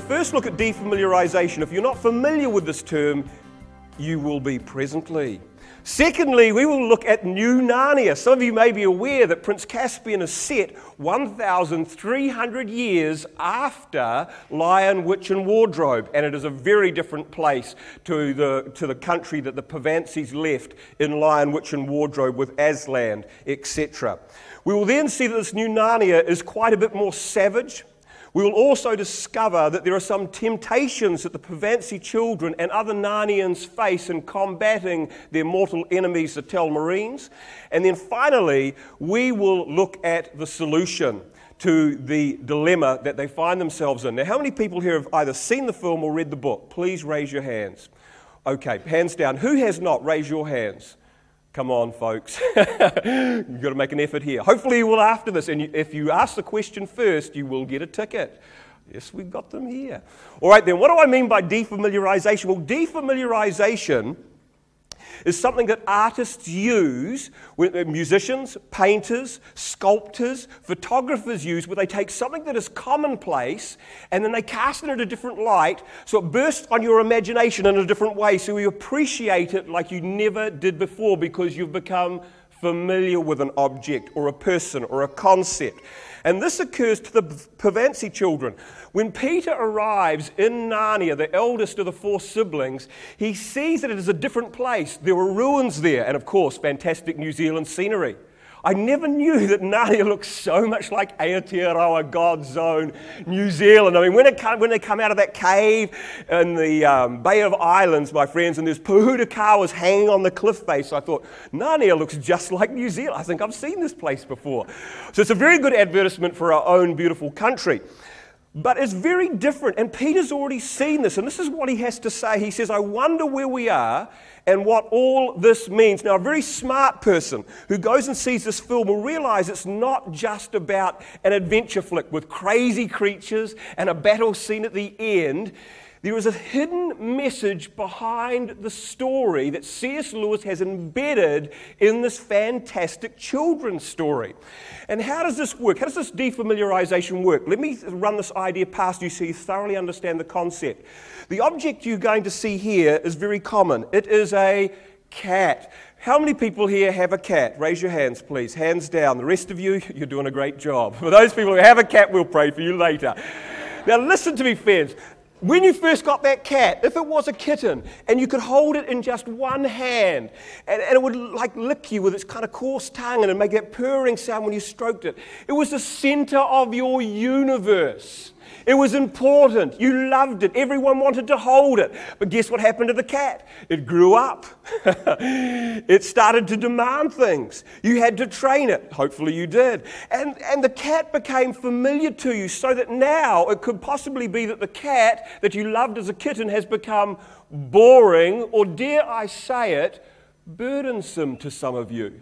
going to first look at defamiliarization. If you're not familiar with this term, you will be presently. Secondly, we will look at New Narnia. Some of you may be aware that Prince Caspian is set 1,300 years after Lion, Witch, and Wardrobe, and it is a very different place to the, to the country that the Pevensies left in Lion, Witch, and Wardrobe with Aslan, etc. We will then see that this New Narnia is quite a bit more savage we will also discover that there are some temptations that the Pevensie children and other Narnians face in combating their mortal enemies, the Telmarines. And then finally, we will look at the solution to the dilemma that they find themselves in. Now, how many people here have either seen the film or read the book? Please raise your hands. Okay, hands down. Who has not? Raise your hands. Come on, folks. You've got to make an effort here. Hopefully, you will after this. And if you ask the question first, you will get a ticket. Yes, we've got them here. All right, then, what do I mean by defamiliarization? Well, defamiliarization is something that artists use, uh, musicians, painters, sculptors, photographers use, where they take something that is commonplace and then they cast it in a different light so it bursts on your imagination in a different way so you appreciate it like you never did before because you've become familiar with an object or a person or a concept. And this occurs to the Pevensie children. When Peter arrives in Narnia, the eldest of the four siblings, he sees that it is a different place. There were ruins there, and of course, fantastic New Zealand scenery. I never knew that Narnia looks so much like Aotearoa, Godzone, New Zealand. I mean, when, come, when they come out of that cave in the um, Bay of Islands, my friends, and there's Pohutukawas hanging on the cliff face, I thought, Narnia looks just like New Zealand. I think I've seen this place before. So it's a very good advertisement for our own beautiful country. But it's very different. And Peter's already seen this. And this is what he has to say. He says, I wonder where we are and what all this means. Now, a very smart person who goes and sees this film will realize it's not just about an adventure flick with crazy creatures and a battle scene at the end. There is a hidden message behind the story that C.S. Lewis has embedded in this fantastic children's story. And how does this work? How does this defamiliarization work? Let me run this idea past you so you thoroughly understand the concept. The object you're going to see here is very common it is a cat. How many people here have a cat? Raise your hands, please. Hands down. The rest of you, you're doing a great job. For those people who have a cat, we'll pray for you later. Now, listen to me, friends. When you first got that cat, if it was a kitten and you could hold it in just one hand and, and, it would like lick you with its kind of coarse tongue and make that purring sound when you stroked it, it was the center of your universe. It was important. You loved it. Everyone wanted to hold it. But guess what happened to the cat? It grew up. it started to demand things. You had to train it. Hopefully, you did. And, and the cat became familiar to you so that now it could possibly be that the cat that you loved as a kitten has become boring, or dare I say it, burdensome to some of you.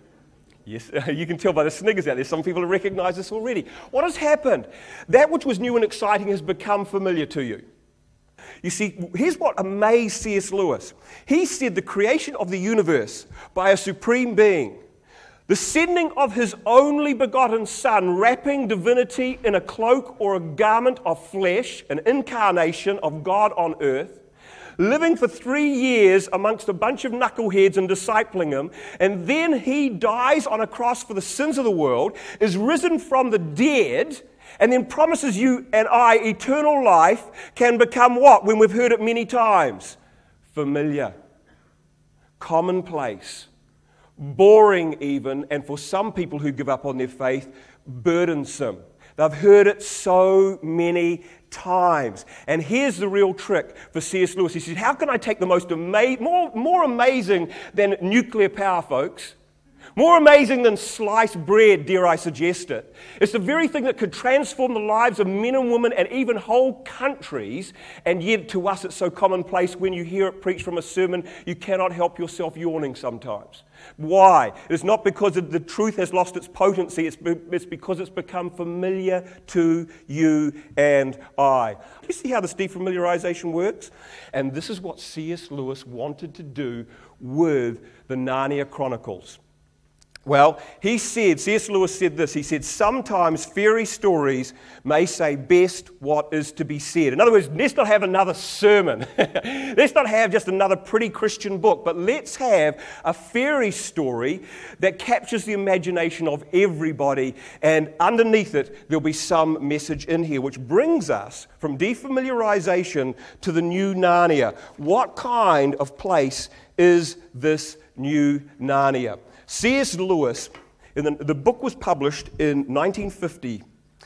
Yes, you can tell by the sniggers out there. Some people recognize this already. What has happened? That which was new and exciting has become familiar to you. You see, here's what amazed C.S. Lewis. He said the creation of the universe by a supreme being, the sending of his only begotten Son, wrapping divinity in a cloak or a garment of flesh, an incarnation of God on earth, living for three years amongst a bunch of knuckleheads and discipling them, and then he dies on a cross for the sins of the world, is risen from the dead, and then promises you and I eternal life can become what? When we've heard it many times familiar, commonplace, boring, even, and for some people who give up on their faith, burdensome. They've heard it so many times. And here's the real trick for C.S. Lewis. He says, How can I take the most ama- more, more amazing than nuclear power, folks? More amazing than sliced bread, dare I suggest it. It's the very thing that could transform the lives of men and women and even whole countries, and yet to us it's so commonplace when you hear it preached from a sermon, you cannot help yourself yawning sometimes. Why? It's not because the truth has lost its potency, it's, it's because it's become familiar to you and I. You see how this defamiliarization works? And this is what C.S. Lewis wanted to do with the Narnia Chronicles. Well, he said, C.S. Lewis said this. He said, Sometimes fairy stories may say best what is to be said. In other words, let's not have another sermon. let's not have just another pretty Christian book, but let's have a fairy story that captures the imagination of everybody. And underneath it, there'll be some message in here, which brings us from defamiliarization to the new Narnia. What kind of place is this new Narnia? C.S. Lewis, the, the, book was published in 1950,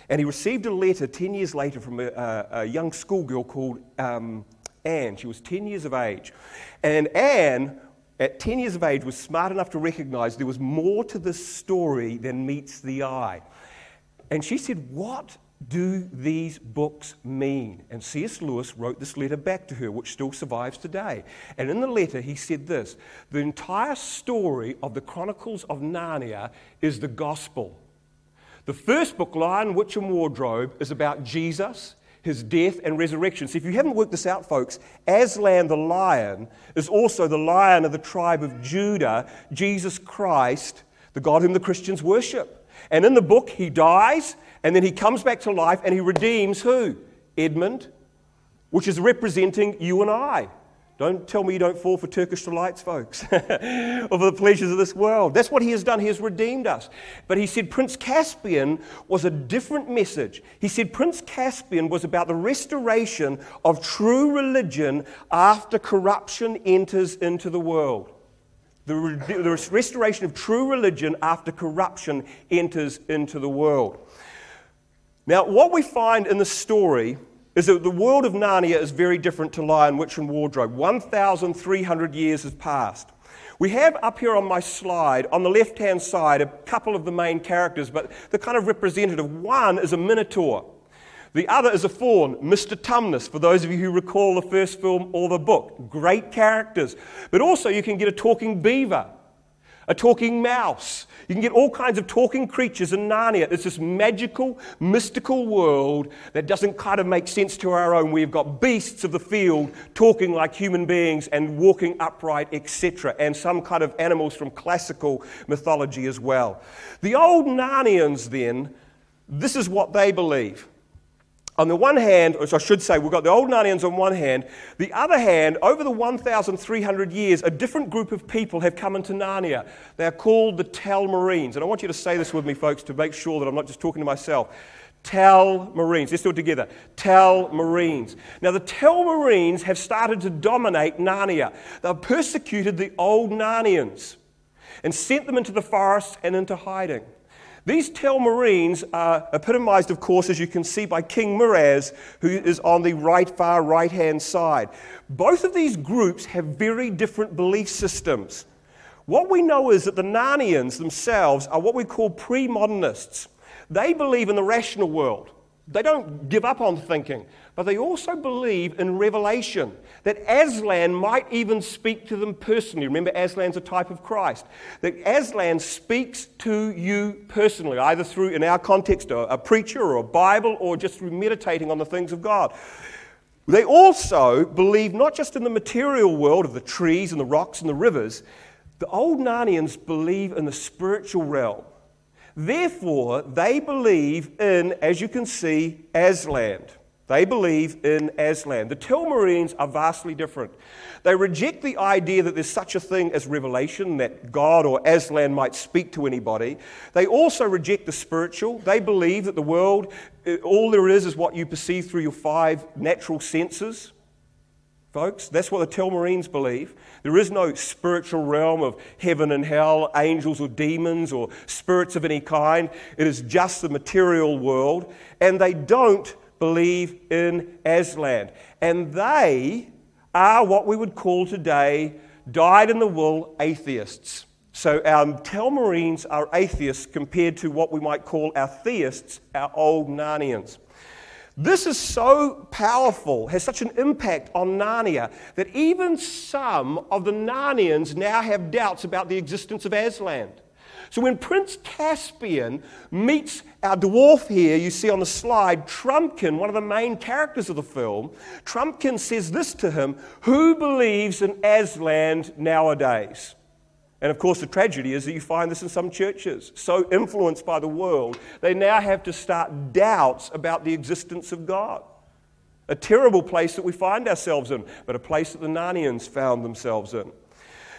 and he received a letter 10 years later from a, a, a young schoolgirl called um, Anne. She was 10 years of age. And Anne, at 10 years of age, was smart enough to recognize there was more to this story than meets the eye. And she said, What do these books mean? And C.S. Lewis wrote this letter back to her, which still survives today. And in the letter, he said this The entire story of the Chronicles of Narnia is the gospel. The first book, Lion, Witch, and Wardrobe, is about Jesus, his death, and resurrection. So if you haven't worked this out, folks, Aslan the lion is also the lion of the tribe of Judah, Jesus Christ, the God whom the Christians worship. And in the book, he dies and then he comes back to life and he redeems who? Edmund, which is representing you and I. Don't tell me you don't fall for Turkish delights, folks, or for the pleasures of this world. That's what he has done. He has redeemed us. But he said Prince Caspian was a different message. He said Prince Caspian was about the restoration of true religion after corruption enters into the world. The, the restoration of true religion after corruption enters into the world. Now, what we find in the story is that the world of Narnia is very different to Lion, Witch, and Wardrobe. 1,300 years has passed. We have up here on my slide, on the left hand side, a couple of the main characters, but the kind of representative. One is a minotaur, the other is a faun, Mr. Tumnus, for those of you who recall the first film or the book. Great characters. But also, you can get a talking beaver a talking mouse. You can get all kinds of talking creatures in Narnia. It's this magical, mystical world that doesn't kind of make sense to our own. We've got beasts of the field talking like human beings and walking upright, etc., and some kind of animals from classical mythology as well. The old Narnians, then, this is what they believe on the one hand, or I should say, we've got the old Narnians on one hand. The other hand, over the 1,300 years, a different group of people have come into Narnia. They are called the Telmarines. And I want you to say this with me, folks, to make sure that I'm not just talking to myself. Telmarines. Let's do it together. Telmarines. Now, the Telmarines have started to dominate Narnia. They've persecuted the old Narnians and sent them into the forests and into hiding. These Telmarines are epitomized, of course, as you can see, by King Miraz, who is on the right, far right hand side. Both of these groups have very different belief systems. What we know is that the Narnians themselves are what we call pre modernists. They believe in the rational world. They don't give up on thinking, but they also believe in revelation, that Aslan might even speak to them personally. Remember, Aslan's a type of Christ. That Aslan speaks to you personally, either through, in our context, a, preacher or a Bible, or just through meditating on the things of God. They also believe not just in the material world of the trees and the rocks and the rivers, the old Narnians believe in the spiritual realm. Therefore, they believe in, as you can see, Aslan. They believe in Aslan. The Telmarines are vastly different. They reject the idea that there's such a thing as revelation, that God or Aslan might speak to anybody. They also reject the spiritual. They believe that the world, uh, all there is, is what you perceive through your five natural senses folks. That's what the Telmarines believe. There is no spiritual realm of heaven and hell, angels or demons or spirits of any kind. It is just the material world. And they don't believe in Aslan. And they are what we would call today dyed in the wool atheists. So our Telmarines are atheists compared to what we might call our theists, our old Narnians. This is so powerful, has such an impact on Narnia, that even some of the Narnians now have doubts about the existence of Aslan. So when Prince Caspian meets our dwarf here, you see on the slide, Trumpkin, one of the main characters of the film, Trumpkin says this to him Who believes in Aslan nowadays? And of course, the tragedy is that you find this in some churches. So influenced by the world, they now have to start doubts about the existence of God. A terrible place that we find ourselves in, but a place that the Narnians found themselves in.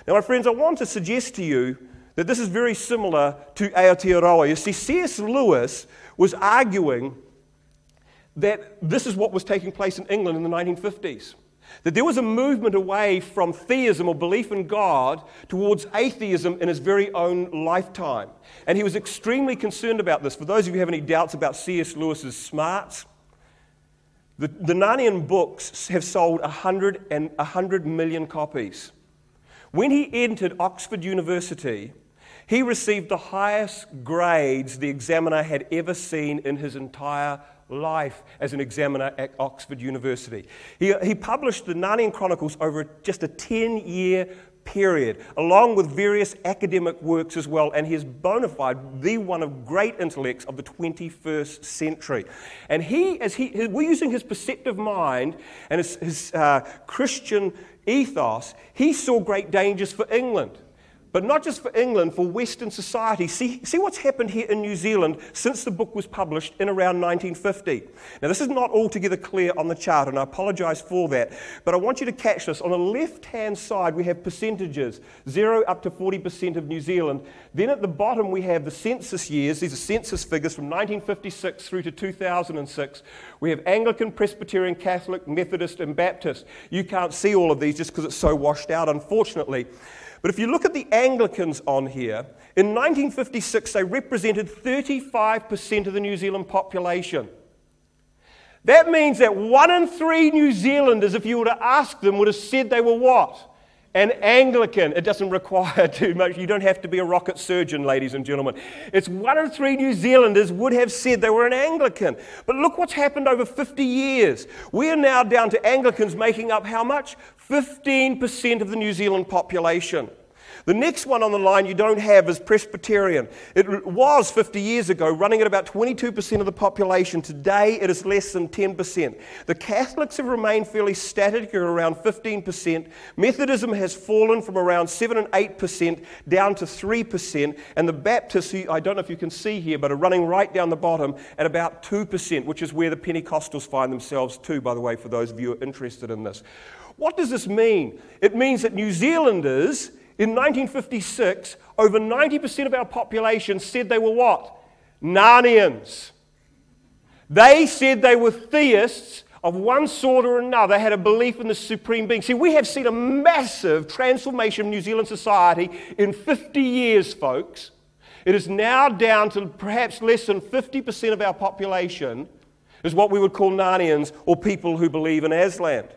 Now, my friends, I want to suggest to you that this is very similar to Aotearoa. You see, C.S. Lewis was arguing that this is what was taking place in England in the 1950s. That there was a movement away from theism or belief in God towards atheism in his very own lifetime. And he was extremely concerned about this. For those of you who have any doubts about C.S. Lewis's smarts, the, the Narnian books have sold 100, and 100 million copies. When he entered Oxford University, he received the highest grades the examiner had ever seen in his entire life as an examiner at Oxford University. He, he published the Narnian Chronicles over just a 10 year period, along with various academic works as well, and he is bona fide the one of great intellects of the 21st century. And he, as he, we're using his perceptive mind and his, his uh, Christian ethos, he saw great dangers for England. But not just for England, for Western society. See, see what's happened here in New Zealand since the book was published in around 1950. Now, this is not altogether clear on the chart, and I apologize for that. But I want you to catch this. On the left hand side, we have percentages 0 up to 40% of New Zealand. Then at the bottom, we have the census years. These are census figures from 1956 through to 2006. We have Anglican, Presbyterian, Catholic, Methodist, and Baptist. You can't see all of these just because it's so washed out, unfortunately. But if you look at the Anglicans on here, in 1956 they represented 35% of the New Zealand population. That means that one in three New Zealanders, if you were to ask them, would have said they were what? An Anglican. It doesn't require too much. You don't have to be a rocket surgeon, ladies and gentlemen. It's one in three New Zealanders would have said they were an Anglican. But look what's happened over 50 years. We are now down to Anglicans making up how much? 15% of the New Zealand population. The next one on the line you don't have is Presbyterian. It was 50 years ago running at about 22% of the population. Today it is less than 10%. The Catholics have remained fairly static at around 15%. Methodism has fallen from around 7 and 8% down to 3%. And the Baptists, I don't know if you can see here, but are running right down the bottom at about 2%, which is where the Pentecostals find themselves too, by the way, for those of you who are interested in this. What does this mean? It means that New Zealanders in 1956, over 90% of our population said they were what? Narnians. They said they were theists of one sort or another, had a belief in the supreme being. See, we have seen a massive transformation of New Zealand society in 50 years, folks. It is now down to perhaps less than 50% of our population is what we would call Narnians or people who believe in Aslan.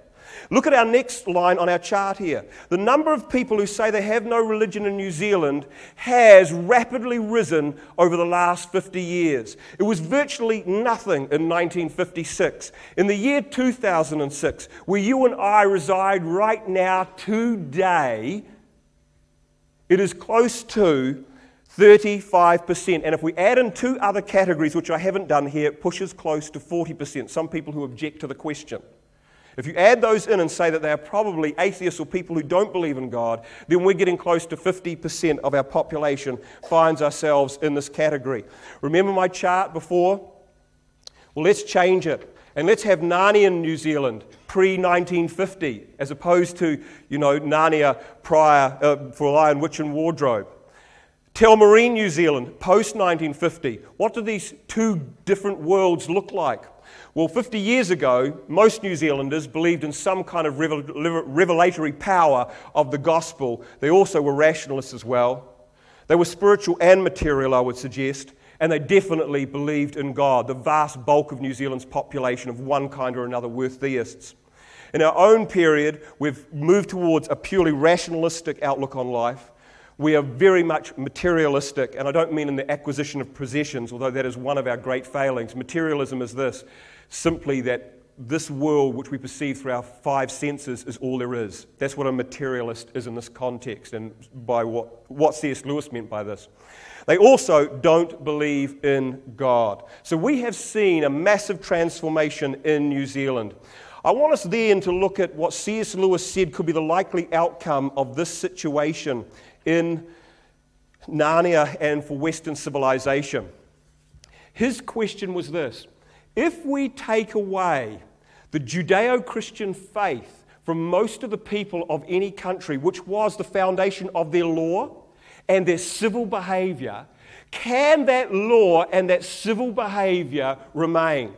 Look at our next line on our chart here. The number of people who say they have no religion in New Zealand has rapidly risen over the last 50 years. It was virtually nothing in 1956. In the year 2006, where you and I reside right now today, it is close to 35%. And if we add in two other categories, which I haven't done here, it pushes close to 40%. Some people who object to the question. If you add those in and say that they are probably atheists or people who don't believe in God, then we're getting close to 50% of our population finds ourselves in this category. Remember my chart before? Well, let's change it. And let's have Narnia in New Zealand pre 1950, as opposed to, you know, Narnia prior uh, for Lion, Witch, and Wardrobe. Telmarine, New Zealand, post 1950. What do these two different worlds look like? Well, 50 years ago, most New Zealanders believed in some kind of revelatory power of the gospel. They also were rationalists as well. They were spiritual and material, I would suggest, and they definitely believed in God. The vast bulk of New Zealand's population, of one kind or another, were theists. In our own period, we've moved towards a purely rationalistic outlook on life. We are very much materialistic, and I don't mean in the acquisition of possessions, although that is one of our great failings. Materialism is this simply that this world, which we perceive through our five senses, is all there is. That's what a materialist is in this context, and by what, what C.S. Lewis meant by this. They also don't believe in God. So we have seen a massive transformation in New Zealand. I want us then to look at what C.S. Lewis said could be the likely outcome of this situation in Narnia and for Western civilization. His question was this If we take away the Judeo Christian faith from most of the people of any country, which was the foundation of their law and their civil behavior, can that law and that civil behavior remain?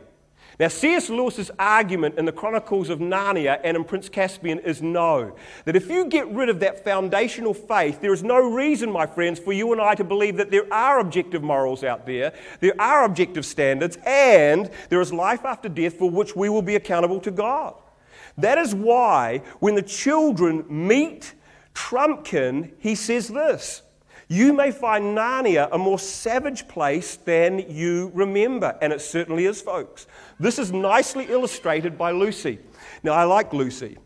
Now, C.S. Lewis's argument in the Chronicles of Narnia and in Prince Caspian is no. That if you get rid of that foundational faith, there is no reason, my friends, for you and I to believe that there are objective morals out there, there are objective standards, and there is life after death for which we will be accountable to God. That is why when the children meet Trumpkin, he says this you may find Narnia a more savage place than you remember. And it certainly is, folks. This is nicely illustrated by Lucy. Now, I like Lucy.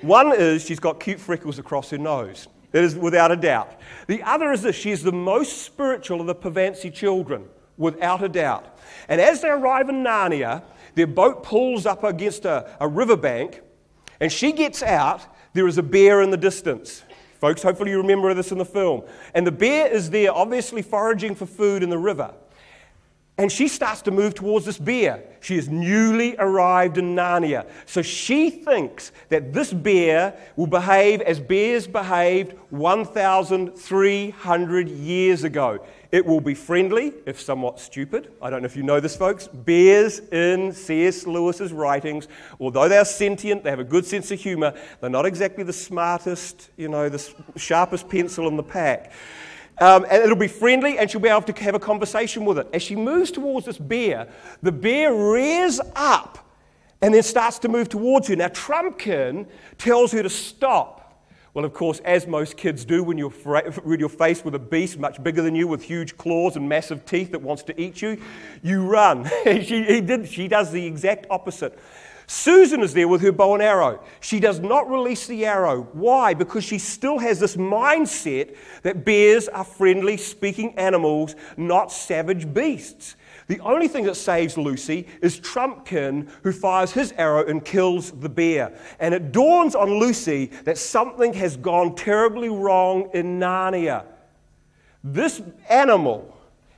One is she's got cute freckles across her nose. It is without a doubt. The other is this she is the most spiritual of the Pevensie children, without a doubt. And as they arrive in Narnia, their boat pulls up against a, a riverbank, and she gets out. There is a bear in the distance. Folks, hopefully you remember this in the film. And the bear is there, obviously foraging for food in the river. And she starts to move towards this bear. She is newly arrived in Narnia. So she thinks that this bear will behave as bears behaved 1,300 years ago. It will be friendly, if somewhat stupid. I don't know if you know this, folks. Bears in C.S. Lewis's writings, although they are sentient, they have a good sense of humor, they're not exactly the smartest, you know, the sharpest pencil in the pack. Um, and it'll be friendly, and she'll be able to have a conversation with it. As she moves towards this bear, the bear rears up and then starts to move towards her. Now, Trumpkin tells her to stop. Well, of course, as most kids do when you're, when you're faced with a beast much bigger than you with huge claws and massive teeth that wants to eat you, you run. she, did, she does the exact opposite. Susan is there with her bow and arrow. She does not release the arrow. Why? Because she still has this mindset that bears are friendly, speaking animals, not savage beasts. The only thing that saves Lucy is Trumpkin, who fires his arrow and kills the bear. And it dawns on Lucy that something has gone terribly wrong in Narnia. This animal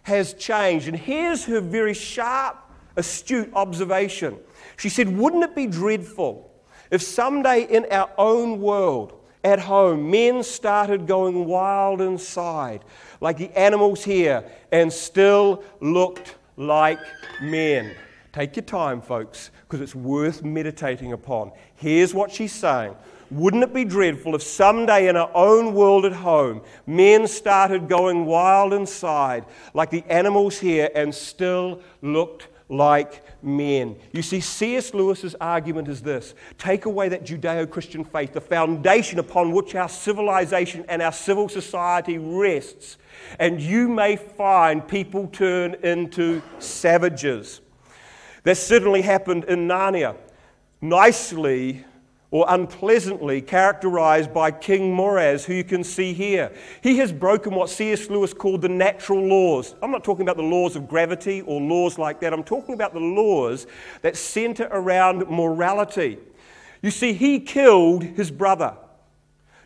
has changed. And here's her very sharp, astute observation. She said, Wouldn't it be dreadful if someday in our own world, at home, men started going wild inside, like the animals here, and still looked like men. Take your time, folks, because it's worth meditating upon. Here's what she's saying. Wouldn't it be dreadful if someday in our own world at home, men started going wild inside like the animals here and still looked like men? You see, C.S. Lewis's argument is this take away that Judeo Christian faith, the foundation upon which our civilization and our civil society rests, and you may find people turn into savages. That certainly happened in Narnia, nicely or unpleasantly characterized by King Miraz, who you can see here. He has broken what C.S. Lewis called the natural laws. I'm not talking about the laws of gravity or laws like that. I'm talking about the laws that center around morality. You see, he killed his brother.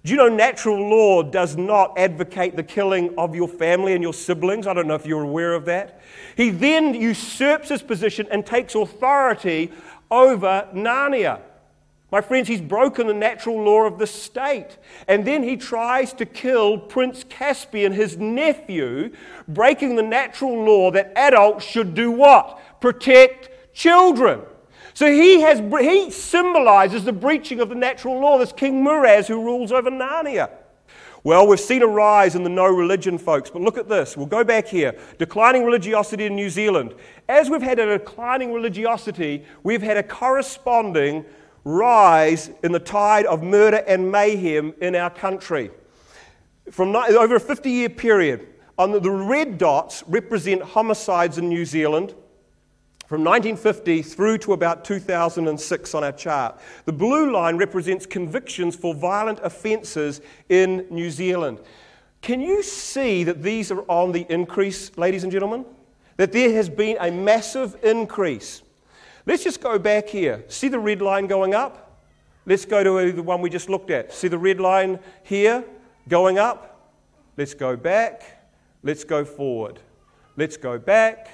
Do you know natural law does not advocate the killing of your family and your siblings? I don't know if you're aware of that. He then usurps his position and takes authority over Narnia. My friends, he's broken the natural law of the state. And then he tries to kill Prince Caspian, his nephew, breaking the natural law that adults should do what? Protect children. So he, has, he symbolizes the breaching of the natural law, this King Miraz who rules over Narnia. Well, we've seen a rise in the no religion folks, but look at this. We'll go back here. Declining religiosity in New Zealand. As we've had a declining religiosity, we've had a corresponding rise in the tide of murder and mayhem in our country. From over a 50 year period, on the, the red dots represent homicides in New Zealand from 1950 through to about 2006 on our chart. The blue line represents convictions for violent offences in New Zealand. Can you see that these are on the increase, ladies and gentlemen? That there has been a massive increase. Let's just go back here. See the red line going up? Let's go to the one we just looked at. See the red line here going up? Let's go back. Let's go forward. Let's go back.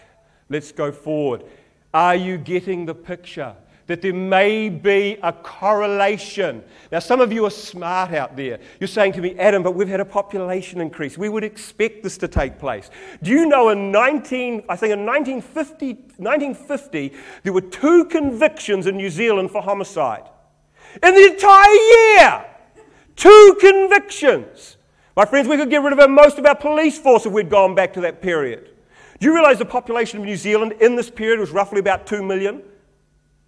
Let's go forward. Are you getting the picture? That there may be a correlation. Now, some of you are smart out there. You're saying to me, Adam, but we've had a population increase. We would expect this to take place. Do you know in 19, I think in 1950, 1950 there were two convictions in New Zealand for homicide? In the entire year! Two convictions. My friends, we could get rid of most of our police force if we'd gone back to that period. Do you realize the population of New Zealand in this period was roughly about 2 million?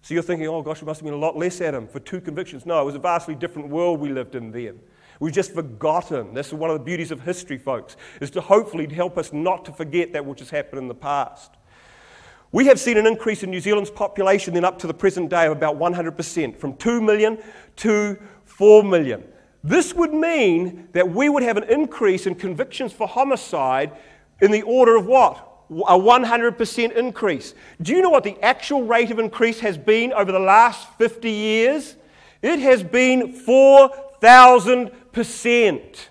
So you're thinking, oh gosh, it must have been a lot less, Adam, for two convictions. No, it was a vastly different world we lived in then. We've just forgotten. This is one of the beauties of history, folks, is to hopefully help us not to forget that which has happened in the past. We have seen an increase in New Zealand's population then up to the present day of about 100%, from 2 million to 4 million. This would mean that we would have an increase in convictions for homicide in the order of what? A 100% increase. Do you know what the actual rate of increase has been over the last 50 years? It has been 4,000%.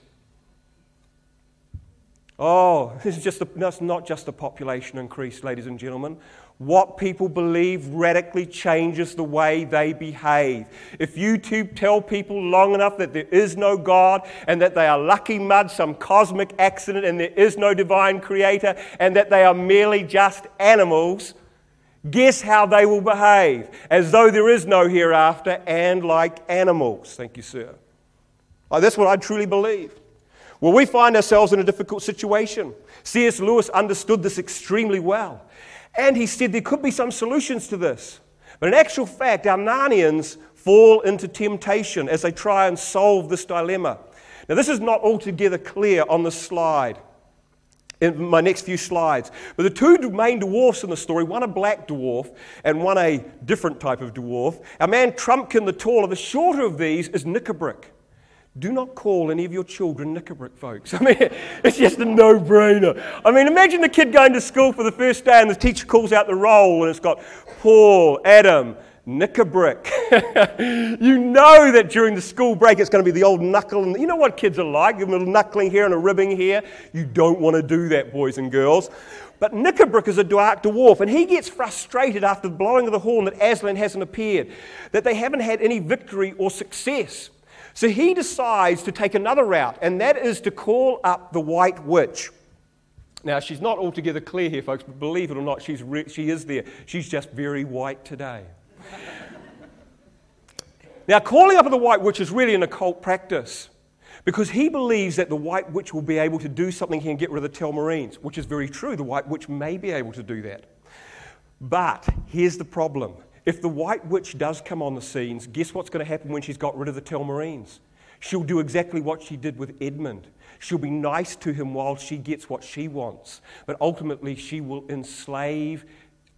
Oh, this is just a, that's not just a population increase, ladies and gentlemen. What people believe radically changes the way they behave. If you tell people long enough that there is no God and that they are lucky mud, some cosmic accident, and there is no divine creator, and that they are merely just animals, guess how they will behave? As though there is no hereafter and like animals. Thank you, sir. Oh, that's what I truly believe. Well, we find ourselves in a difficult situation. C.S. Lewis understood this extremely well. And he said there could be some solutions to this. But in actual fact, our Narnians fall into temptation as they try and solve this dilemma. Now, this is not altogether clear on the slide, in my next few slides. But the two main dwarfs in the story, one a black dwarf and one a different type of dwarf, our man Trumpkin the taller, the shorter of these is Nikabrik. Do not call any of your children Nikabrik folks. I mean, it's just a no brainer. I mean, imagine the kid going to school for the first day and the teacher calls out the roll and it's got Paul, Adam, Nikabrik. you know that during the school break it's going to be the old knuckle. And you know what kids are like? Give them a little knuckling here and a ribbing here. You don't want to do that, boys and girls. But Nikabrik is a dark dwarf, and he gets frustrated after the blowing of the horn that Aslan hasn't appeared, that they haven't had any victory or success. So he decides to take another route, and that is to call up the White Witch. Now, she's not altogether clear here, folks, but believe it or not, she's re- she is there. She's just very white today. now, calling up the White Witch is really an occult practice because he believes that the White Witch will be able to do something here and get rid of the Telmarines, which is very true. The White Witch may be able to do that. But here's the problem if the White Witch does come on the scenes, guess what's going to happen when she's got rid of the Telmarines? She'll do exactly what she did with Edmund. She'll be nice to him while she gets what she wants. But ultimately, she will enslave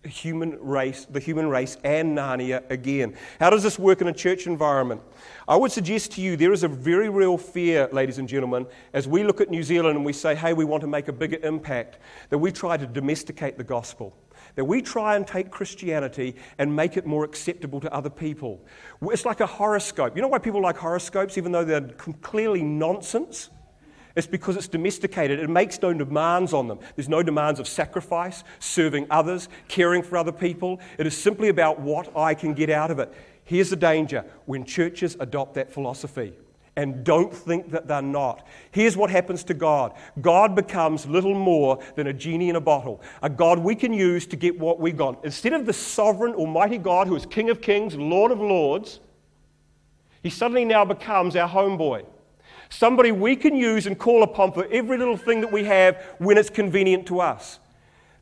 human race, the human race and Narnia again. How does this work in a church environment? I would suggest to you there is a very real fear, ladies and gentlemen, as we look at New Zealand and we say, hey, we want to make a bigger impact, that we try to domesticate the gospel that we try and take Christianity and make it more acceptable to other people. It's like a horoscope. You know why people like horoscopes, even though they're clearly nonsense? It's because it's domesticated. It makes no demands on them. There's no demands of sacrifice, serving others, caring for other people. It is simply about what I can get out of it. Here's the danger when churches adopt that philosophy and don't think that they're not. Here's what happens to God God becomes little more than a genie in a bottle, a God we can use to get what we want. Instead of the sovereign, almighty God who is King of kings, Lord of lords, he suddenly now becomes our homeboy. Somebody we can use and call upon for every little thing that we have when it's convenient to us.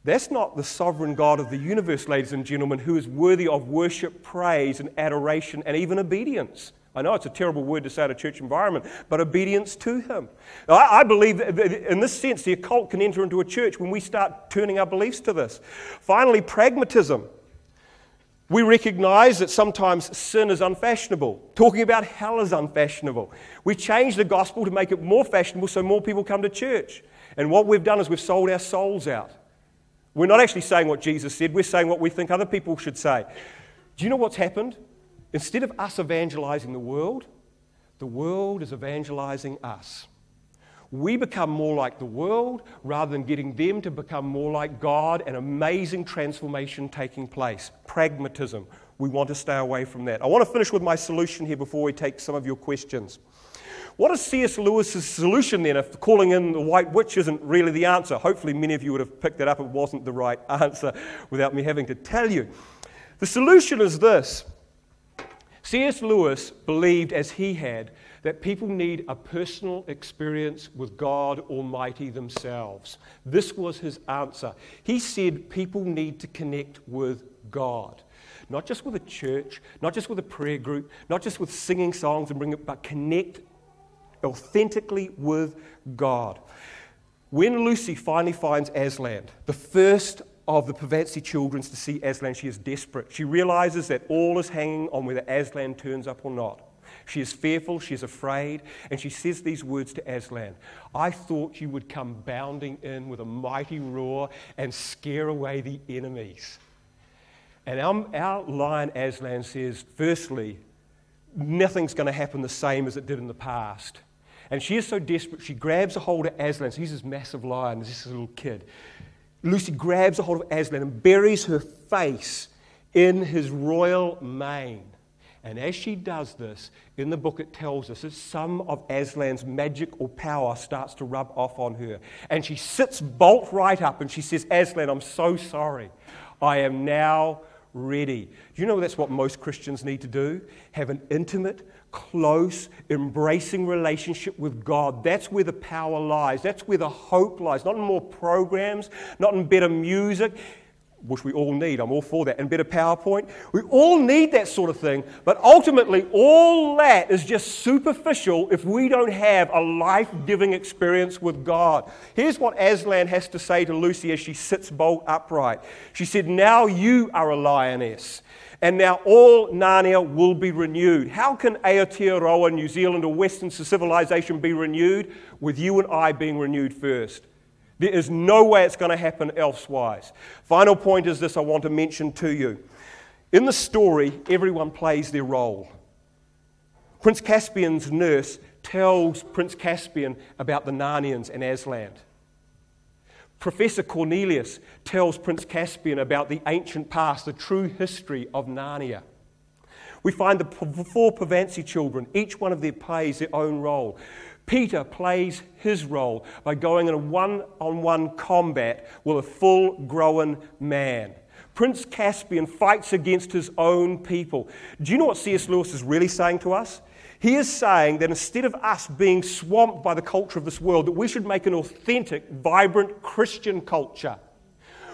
That's not the sovereign God of the universe, ladies and gentlemen, who is worthy of worship, praise, and adoration, and even obedience. I know it's a terrible word to say in a church environment, but obedience to Him. I, I believe in this sense, the occult can enter into a church when we start turning our beliefs to this. Finally, pragmatism. We recognize that sometimes sin is unfashionable. Talking about hell is unfashionable. We change the gospel to make it more fashionable so more people come to church. And what we've done is we've sold our souls out. We're not actually saying what Jesus said, we're saying what we think other people should say. Do you know what's happened? Instead of us evangelizing the world, the world is evangelizing us. we become more like the world rather than getting them to become more like God, an amazing transformation taking place. Pragmatism. We want to stay away from that. I want to finish with my solution here before we take some of your questions. What is C.S. Lewis's solution then if calling in the white witch isn't really the answer? Hopefully, many of you would have picked that up. It wasn't the right answer without me having to tell you. The solution is this C.S. Lewis believed, as he had, that people need a personal experience with God Almighty themselves. This was his answer. He said people need to connect with God. Not just with a church, not just with a prayer group, not just with singing songs and bring it, but connect authentically with God. When Lucy finally finds Aslan, the first of the Pevensie children to see Aslan, she is desperate. She realizes that all is hanging on whether Aslan turns up or not. She is fearful, she is afraid, and she says these words to Aslan I thought you would come bounding in with a mighty roar and scare away the enemies. And our, our lion Aslan says, firstly, nothing's going to happen the same as it did in the past. And she is so desperate, she grabs a hold of Aslan. So he's this massive lion, this little kid. Lucy grabs a hold of Aslan and buries her face in his royal mane. And as she does this, in the book it tells us that some of Aslan's magic or power starts to rub off on her. And she sits bolt right up and she says, Aslan, I'm so sorry. I am now ready. Do you know that's what most Christians need to do? Have an intimate, close, embracing relationship with God. That's where the power lies. That's where the hope lies. Not in more programs, not in better music, which we all need. I'm all for that. And better PowerPoint. We all need that sort of thing. But ultimately, all that is just superficial if we don't have a life giving experience with God. Here's what Aslan has to say to Lucy as she sits bolt upright. She said, Now you are a lioness. And now all Narnia will be renewed. How can Aotearoa, New Zealand, or Western civilization be renewed? With you and I being renewed first. There is no way it's going to happen elsewise. Final point is this I want to mention to you. In the story, everyone plays their role. Prince Caspian's nurse tells Prince Caspian about the Narnians and Aslan. Professor Cornelius tells Prince Caspian about the ancient past, the true history of Narnia. We find the four Pevensie children, each one of them plays their own role. Peter plays his role by going in a one on one combat with a full grown man. Prince Caspian fights against his own people. Do you know what C.S. Lewis is really saying to us? He is saying that instead of us being swamped by the culture of this world, that we should make an authentic, vibrant Christian culture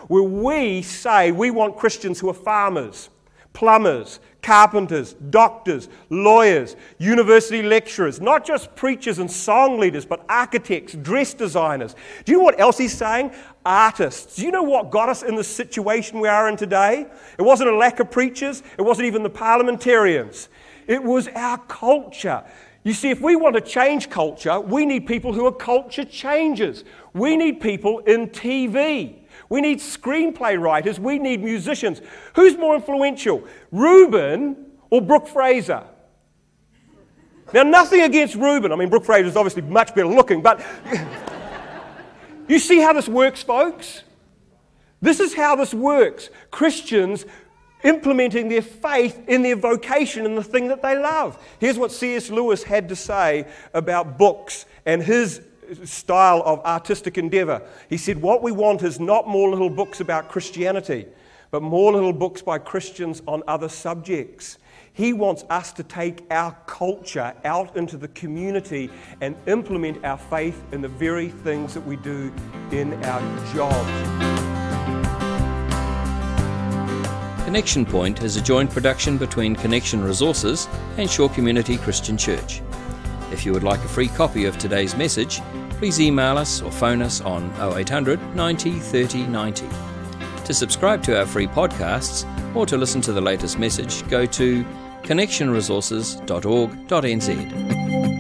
where we say we want Christians who are farmers, plumbers, carpenters, doctors, lawyers, university lecturers, not just preachers and song leaders, but architects, dress designers. Do you know what else he's saying? Artists. Do you know what got us in the situation we are in today? It wasn't a lack of preachers, it wasn't even the parliamentarians, it was our culture. You see, if we want to change culture, we need people who are culture changers. We need people in TV. We need screenplay writers. We need musicians. Who's more influential, Reuben or Brooke Fraser? Now, nothing against Reuben. I mean, Brooke Fraser is obviously much better looking, but you see how this works, folks? This is how this works. Christians implementing their faith in their vocation and the thing that they love. Here's what C.S. Lewis had to say about books and his style of artistic endeavor. He said, What we want is not more little books about Christianity, but more little books by Christians on other subjects. He wants us to take our culture out into the community and implement our faith in the very things that we do in our jobs. Connection Point is a joint production between Connection Resources and Shore Community Christian Church. If you would like a free copy of today's message, please email us or phone us on 0800 90 30 90. To subscribe to our free podcasts or to listen to the latest message, go to connectionresources.org.nz.